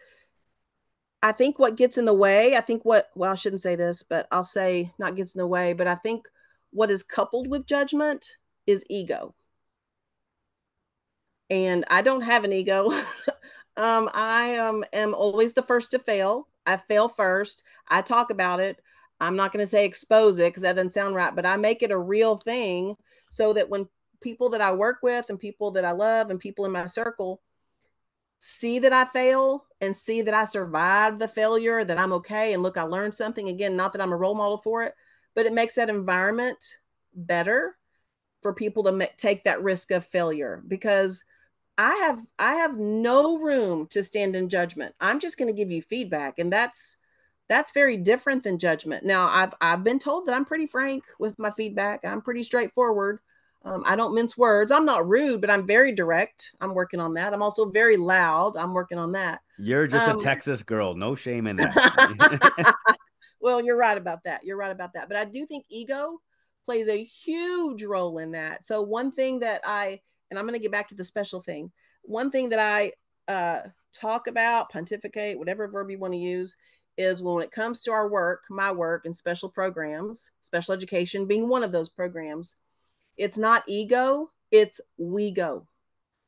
I think what gets in the way, I think what, well, I shouldn't say this, but I'll say not gets in the way, but I think what is coupled with judgment is ego. And I don't have an ego. (laughs) um, I um, am always the first to fail. I fail first. I talk about it. I'm not going to say expose it because that doesn't sound right, but I make it a real thing so that when people that I work with and people that I love and people in my circle see that I fail and see that I survived the failure, that I'm okay, and look, I learned something. Again, not that I'm a role model for it, but it makes that environment better for people to take that risk of failure because I have I have no room to stand in judgment. I'm just going to give you feedback, and that's that's very different than judgment. Now, I've I've been told that I'm pretty frank with my feedback. I'm pretty straightforward. Um, I don't mince words. I'm not rude, but I'm very direct. I'm working on that. I'm also very loud. I'm working on that. You're just um, a Texas girl. No shame in that. (laughs) (laughs) well, you're right about that. You're right about that. But I do think ego plays a huge role in that. So one thing that I and I'm going to get back to the special thing. One thing that I uh, talk about, pontificate, whatever verb you want to use, is when it comes to our work, my work and special programs, special education being one of those programs, it's not ego, it's we go.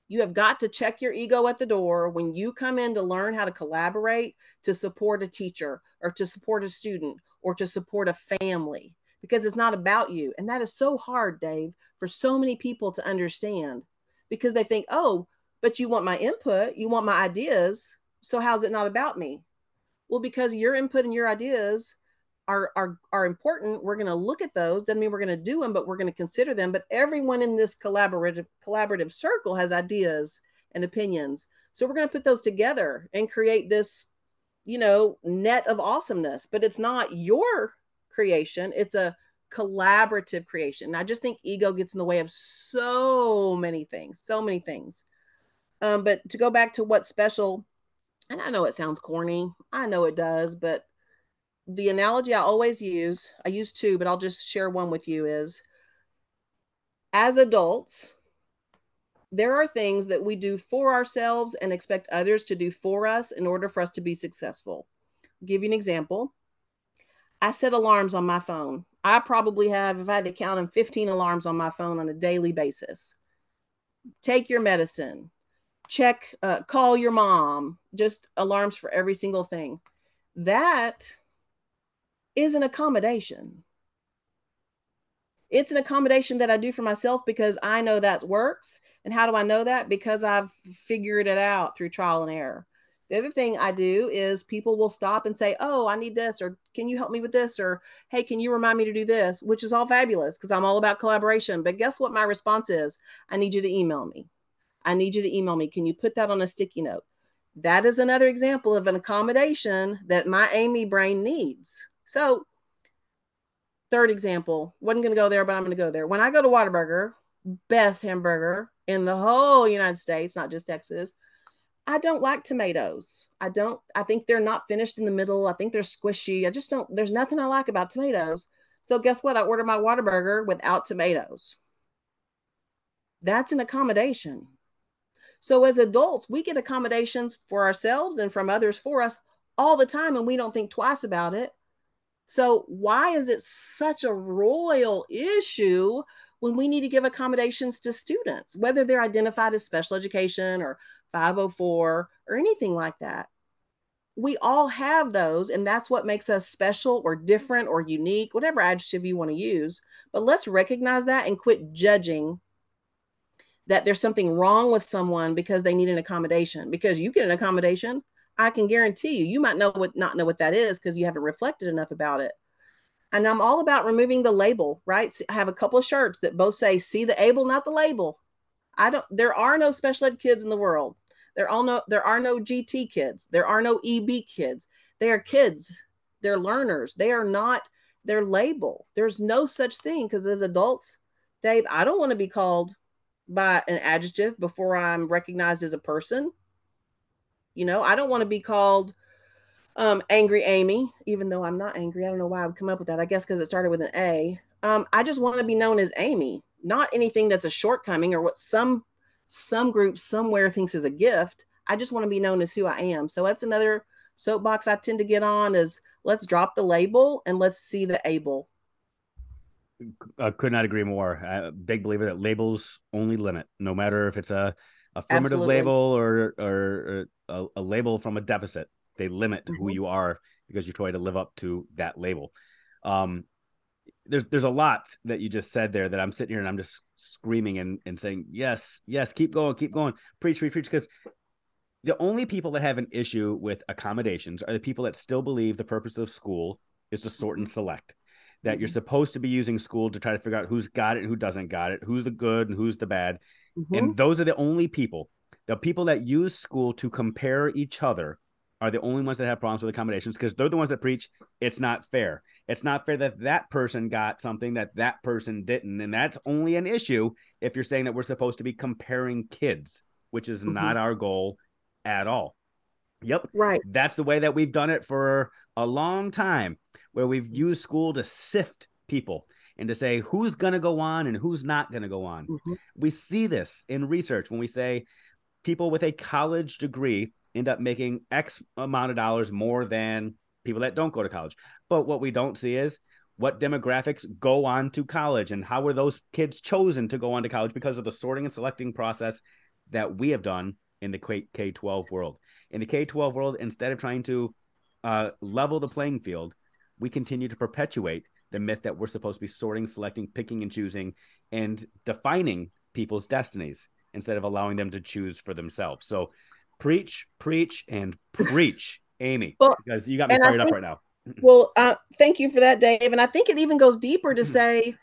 You have got to check your ego at the door when you come in to learn how to collaborate to support a teacher or to support a student or to support a family because it's not about you. And that is so hard, Dave, for so many people to understand because they think, oh, but you want my input, you want my ideas. So how's it not about me? Well, because your input and your ideas are are are important we're going to look at those doesn't mean we're going to do them but we're going to consider them. But everyone in this collaborative collaborative circle has ideas and opinions. So we're going to put those together and create this you know net of awesomeness. But it's not your creation it's a collaborative creation. And i just think ego gets in the way of so many things so many things. Um, but to go back to what's special and i know it sounds corny i know it does but the analogy I always use, I use two, but I'll just share one with you is as adults, there are things that we do for ourselves and expect others to do for us in order for us to be successful. I'll give you an example. I set alarms on my phone. I probably have, if I had to count them, 15 alarms on my phone on a daily basis. Take your medicine, check, uh, call your mom, just alarms for every single thing. That is an accommodation. It's an accommodation that I do for myself because I know that works. And how do I know that? Because I've figured it out through trial and error. The other thing I do is people will stop and say, Oh, I need this, or can you help me with this? Or hey, can you remind me to do this? Which is all fabulous because I'm all about collaboration. But guess what my response is? I need you to email me. I need you to email me. Can you put that on a sticky note? That is another example of an accommodation that my Amy brain needs. So, third example, wasn't going to go there, but I'm going to go there. When I go to Whataburger, best hamburger in the whole United States, not just Texas, I don't like tomatoes. I don't, I think they're not finished in the middle. I think they're squishy. I just don't, there's nothing I like about tomatoes. So, guess what? I order my Whataburger without tomatoes. That's an accommodation. So, as adults, we get accommodations for ourselves and from others for us all the time, and we don't think twice about it so, why is it such a royal issue when we need to give accommodations to students, whether they're identified as special education or 504 or anything like that? We all have those, and that's what makes us special or different or unique, whatever adjective you want to use. But let's recognize that and quit judging that there's something wrong with someone because they need an accommodation. Because you get an accommodation, I can guarantee you, you might know what not know what that is because you haven't reflected enough about it. And I'm all about removing the label, right? I have a couple of shirts that both say "See the able, not the label." I don't. There are no special ed kids in the world. There all no. There are no GT kids. There are no EB kids. They are kids. They're learners. They are not their label. There's no such thing because as adults, Dave, I don't want to be called by an adjective before I'm recognized as a person. You know, I don't want to be called um, angry Amy, even though I'm not angry. I don't know why I would come up with that. I guess because it started with an A. Um, I just want to be known as Amy, not anything that's a shortcoming or what some some group somewhere thinks is a gift. I just want to be known as who I am. So that's another soapbox I tend to get on is let's drop the label and let's see the able. I could not agree more. I'm a big believer that labels only limit, no matter if it's a affirmative Absolutely. label or, or, or a, a, label from a deficit. They limit mm-hmm. who you are because you try to live up to that label. Um, there's there's a lot that you just said there that I'm sitting here and I'm just screaming and, and saying yes yes keep going keep going preach preach preach because the only people that have an issue with accommodations are the people that still believe the purpose of school is to sort and select that you're mm-hmm. supposed to be using school to try to figure out who's got it and who doesn't got it who's the good and who's the bad Mm-hmm. And those are the only people. The people that use school to compare each other are the only ones that have problems with accommodations because they're the ones that preach it's not fair. It's not fair that that person got something that that person didn't. And that's only an issue if you're saying that we're supposed to be comparing kids, which is mm-hmm. not our goal at all. Yep. Right. That's the way that we've done it for a long time, where we've used school to sift people and to say who's going to go on and who's not going to go on. Mm-hmm. We see this in research when we say people with a college degree end up making X amount of dollars more than people that don't go to college. But what we don't see is what demographics go on to college and how were those kids chosen to go on to college because of the sorting and selecting process that we have done in the K 12 world. In the K 12 world, instead of trying to uh, level the playing field, we continue to perpetuate the myth that we're supposed to be sorting, selecting, picking, and choosing, and defining people's destinies instead of allowing them to choose for themselves. So, preach, preach, and preach, (laughs) Amy, Well, because you got me fired up right now. (laughs) Well, uh, thank you for that, Dave. And I think it even goes deeper to Mhm. say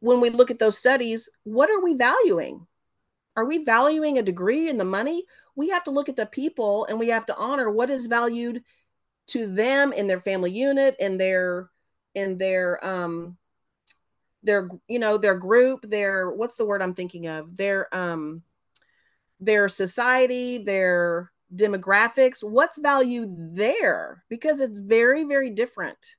when we look at those studies, what are we valuing? Are we valuing a degree and the money? We have to look at the people and we have to honor what is valued to them in their family unit, in their in their um their you know their group, their what's the word I'm thinking of? Their um their society, their demographics, what's valued there because it's very very different.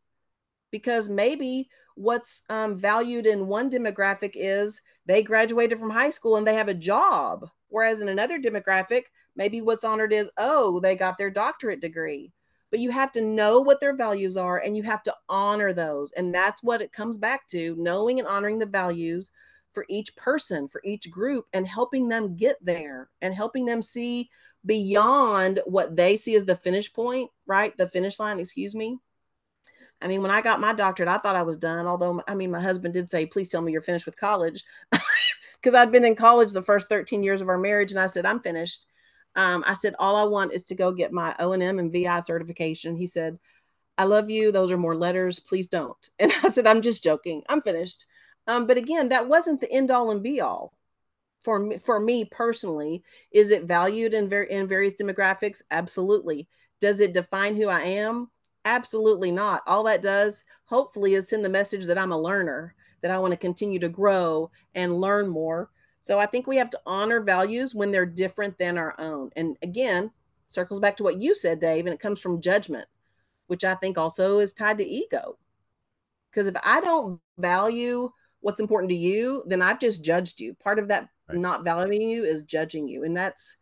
Because maybe what's um, valued in one demographic is they graduated from high school and they have a job, whereas in another demographic, maybe what's honored is oh they got their doctorate degree. But you have to know what their values are and you have to honor those, and that's what it comes back to: knowing and honoring the values for each person, for each group, and helping them get there and helping them see beyond what they see as the finish point, right? The finish line, excuse me. I mean, when I got my doctorate, I thought I was done. Although, I mean, my husband did say, please tell me you're finished with college. (laughs) Because I'd been in college the first 13 years of our marriage. And I said, I'm finished. Um, I said, all I want is to go get my O&M and VI certification. He said, I love you. Those are more letters. Please don't. (laughs) And I said, I'm just joking. I'm finished. Um, but again, that wasn't the end all and be all for me, for me personally. Is it valued in, ver- in various demographics? Absolutely. Does it define who I am? Absolutely not. All that does, hopefully, is send the message that I'm a learner, that I want to continue to grow and learn more. So I think we have to honor values when they're different than our own. And again, circles back to what you said, Dave, and it comes from judgment, which I think also is tied to ego. Because if I don't value what's important to you, then I've just judged you. Part of that Right. not valuing you is judging you. And that's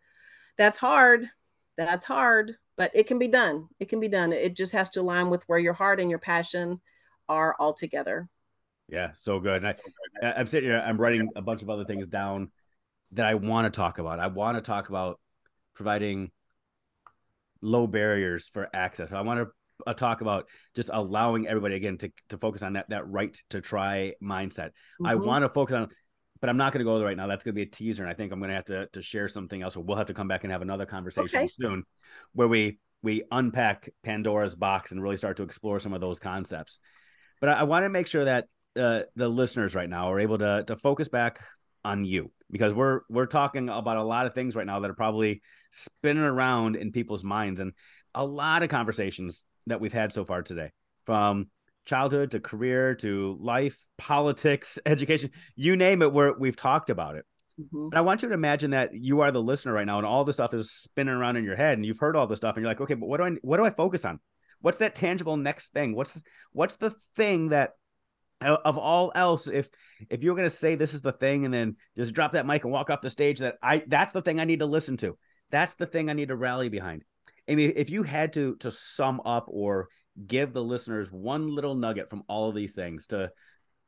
that's hard. That's hard, but it can be done. It can be done. It just has to align with where your heart and your passion are all together. Yeah, so good. And I, I- I'm sitting here, I'm writing a bunch of other things down that I want to talk about. I want to talk about providing low barriers for access. I want to uh, talk about just allowing everybody again to, to focus on that that right to try mindset. I Mhm. want to focus on, but I'm not going to go there right now. That's going to be a teaser, and I think I'm going to have to to share something else, or we'll have to come back and have another conversation Okay. soon, where we we unpack Pandora's box and really start to explore some of those concepts. But I, I want to make sure that uh, the listeners right now are able to to focus back on you because we're we're talking about a lot of things right now that are probably spinning around in people's minds and a lot of conversations that we've had so far today from childhood to career to life politics (laughs) education you name it where we've talked about it. Mhm. but i want you to imagine that you are the listener right now and all this stuff is spinning around in your head and you've heard all this stuff and you're like okay but what do i what do i focus on? What's that tangible next thing? What's what's the thing that of all else if if you're going to say this is the thing and then just drop that mic and walk off the stage that i that's the thing i need to listen to that's the thing i need to rally behind amy if you had to to sum up or give the listeners one little nugget from all of these things to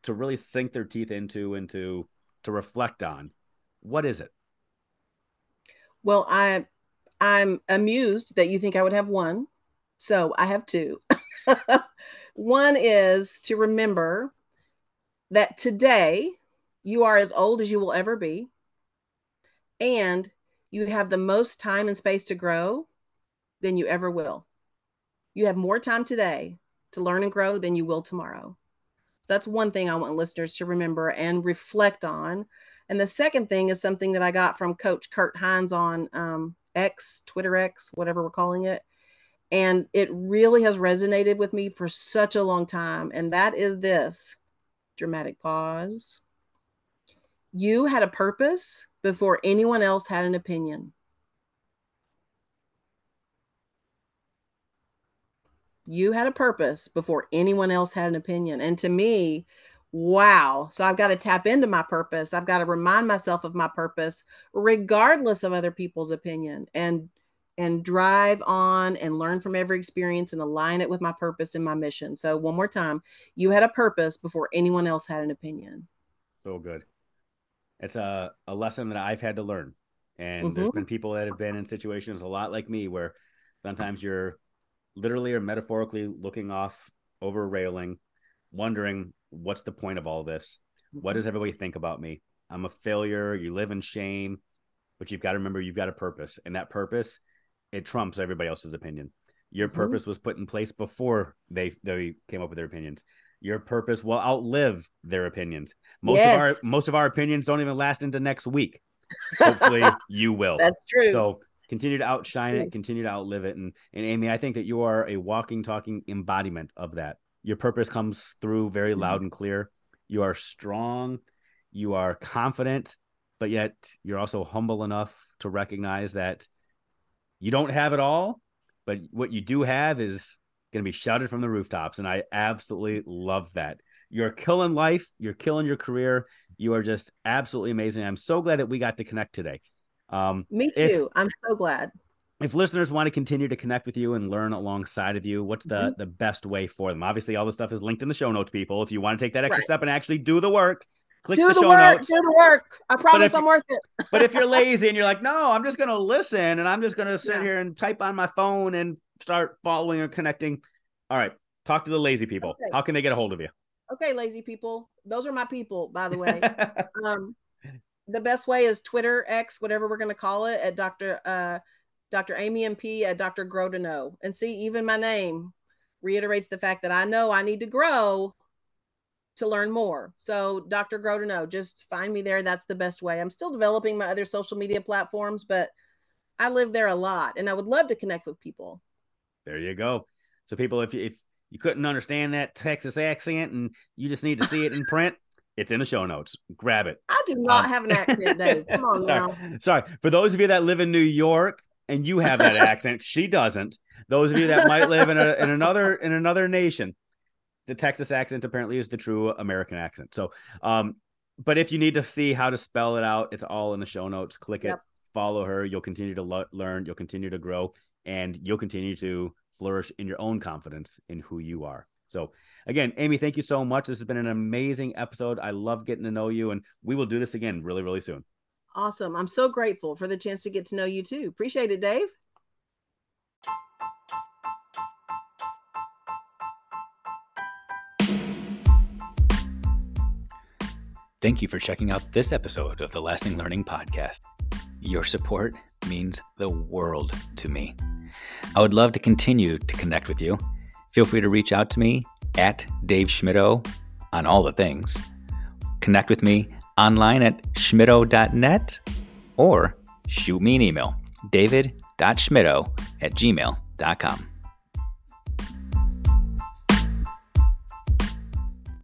to really sink their teeth into and to to reflect on what is it Well, I I'm amused that you think I would have one. So I have two. (laughs) one is to remember that today you are as old as you will ever be, and you have the most time and space to grow than you ever will. You have more time today to learn and grow than you will tomorrow. So that's one thing I want listeners to remember and reflect on. And the second thing is something that I got from Coach Kurt Hines on um, X, Twitter X, whatever we're calling it. And it really has resonated with me for such a long time. And that is this dramatic pause. You had a purpose before anyone else had an opinion. You had a purpose before anyone else had an opinion. And to me, wow. So I've got to tap into my purpose. I've got to remind myself of my purpose, regardless of other people's opinion, and and drive on and learn from every experience and align it with my purpose and my mission. So one more time, you had a purpose before anyone else had an opinion. so good it's a, a lesson that i've had to learn and there's Mhm. been people that have been in situations a lot like me where sometimes you're literally or metaphorically looking off over a railing, wondering what's the point of all this? What does everybody think about me? I'm a failure. You live in shame, but you've got to remember you've got a purpose, and that purpose it trumps everybody else's opinion. Your Mhm. purpose was put in place before they they came up with their opinions. Your purpose will outlive their opinions. Most of our most of our opinions don't even last into next week. (laughs) Hopefully, you will. That's true. So continue to outshine it, continue to outlive it. And and Amy, I think that you are a walking, talking embodiment of that. Your purpose comes through very Mhm. loud and clear. You are strong, you are confident, but yet you're also humble enough to recognize that you don't have it all, but what you do have is going to be shouted from the rooftops. And I absolutely love that. You're killing life, you're killing your career. You are just absolutely amazing. I'm so glad that we got to connect today. Um, Me if- too. I'm so glad. if listeners want to continue to connect with you and learn alongside of you, what's the Mhm. the best way for them? Obviously, all this stuff is linked in the show notes, people. If you want to take that extra Right. step and actually do the work, click Do the, the, work. notes. Do the work. I promise if I'm worth it. but if you're (laughs) lazy and you're like, no, I'm just gonna listen and I'm just gonna sit Yeah. here and type on my phone and start following or connecting. All right, talk to the lazy people. Okay. How can they get a hold of you? Okay, lazy people. Those are my people, by the way. (laughs) um, the best way is Twitter, X, whatever we're going to call it, at Dr. Uh, Dr. Amy MP at Dr. Grow to Know. And see, even my name reiterates the fact that I know I need to grow to learn more. So, Dr. Grow to Know, just find me there. That's the best way. I'm still developing my other social media platforms, but I live there a lot and I would love to connect with people. there you go. So people, if you, if you couldn't understand that Texas accent and you just need to see it in print, it's in the show notes. Grab it. I do not Um, have an accent, Dave. (laughs) Come on now. sorry, sorry. For those of you that live in New York and you have that (laughs) accent, she doesn't. Those of you that might live in, a, in another in another nation, the Texas accent apparently is the true American accent. So, um, but if you need to see how to spell it out, it's all in the show notes. Click it, follow her. You'll continue to lo- learn. You'll continue to grow, and you'll continue to flourish in your own confidence in who you are. So, again, Amy, thank you so much. This has been an amazing episode. I love getting to know you, and we will do this again really, really soon. Awesome. I'm so grateful for the chance to get to know you too. Appreciate it, Dave. Thank you for checking out this episode of the Lasting Learning Podcast. Your support means the world to me. I would love to continue to connect with you. Feel free to reach out to me at Dave Schmittou on all the things. Connect with me online at schmittou.net or shoot me an email, david.schmittou at gmail.com.